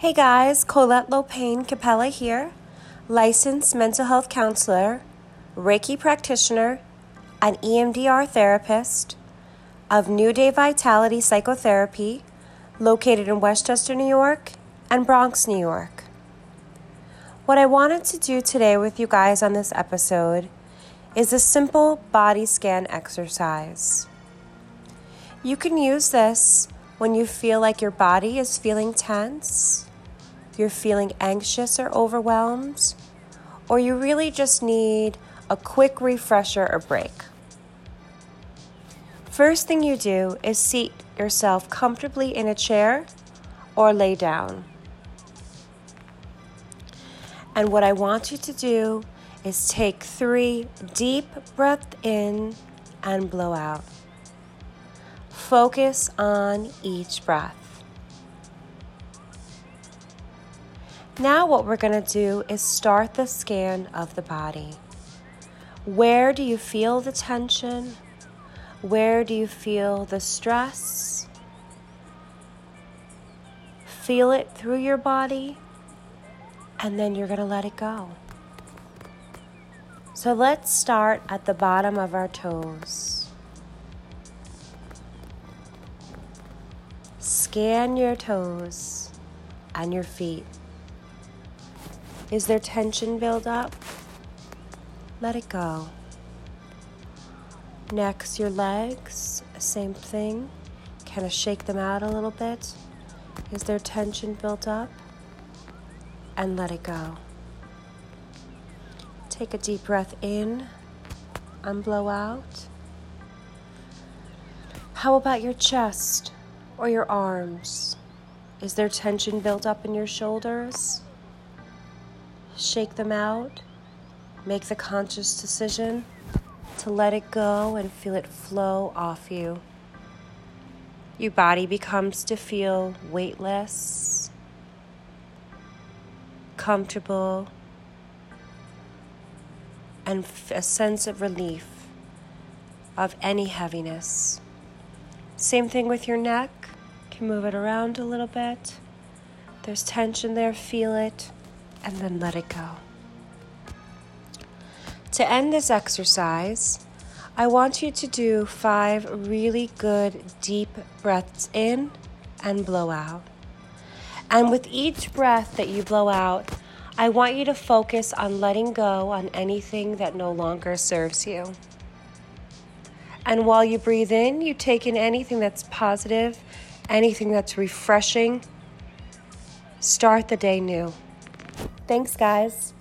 Hey guys, Colette Lopain Capella here, licensed mental health counselor, Reiki practitioner, and EMDR therapist of New Day Vitality Psychotherapy, located in Westchester, New York, and Bronx, New York. What I wanted to do today with you guys on this episode is a simple body scan exercise. You can use this when you feel like your body is feeling tense you're feeling anxious or overwhelmed, or you really just need a quick refresher or break. First thing you do is seat yourself comfortably in a chair or lay down. And what I want you to do is take three deep breaths in and blow out. Focus on each breath. Now, what we're going to do is start the scan of the body. Where do you feel the tension? Where do you feel the stress? Feel it through your body, and then you're going to let it go. So let's start at the bottom of our toes. Scan your toes and your feet. Is there tension build up? Let it go. Next, your legs, same thing. Kind of shake them out a little bit. Is there tension built up? And let it go. Take a deep breath in and blow out. How about your chest or your arms? Is there tension built up in your shoulders? Shake them out, make the conscious decision to let it go and feel it flow off you. Your body becomes to feel weightless, comfortable, and a sense of relief of any heaviness. Same thing with your neck. Can move it around a little bit. There's tension there, feel it and then let it go. To end this exercise, I want you to do five really good deep breaths in and blow out. And with each breath that you blow out, I want you to focus on letting go on anything that no longer serves you. And while you breathe in, you take in anything that's positive, anything that's refreshing. Start the day new. Thanks, guys.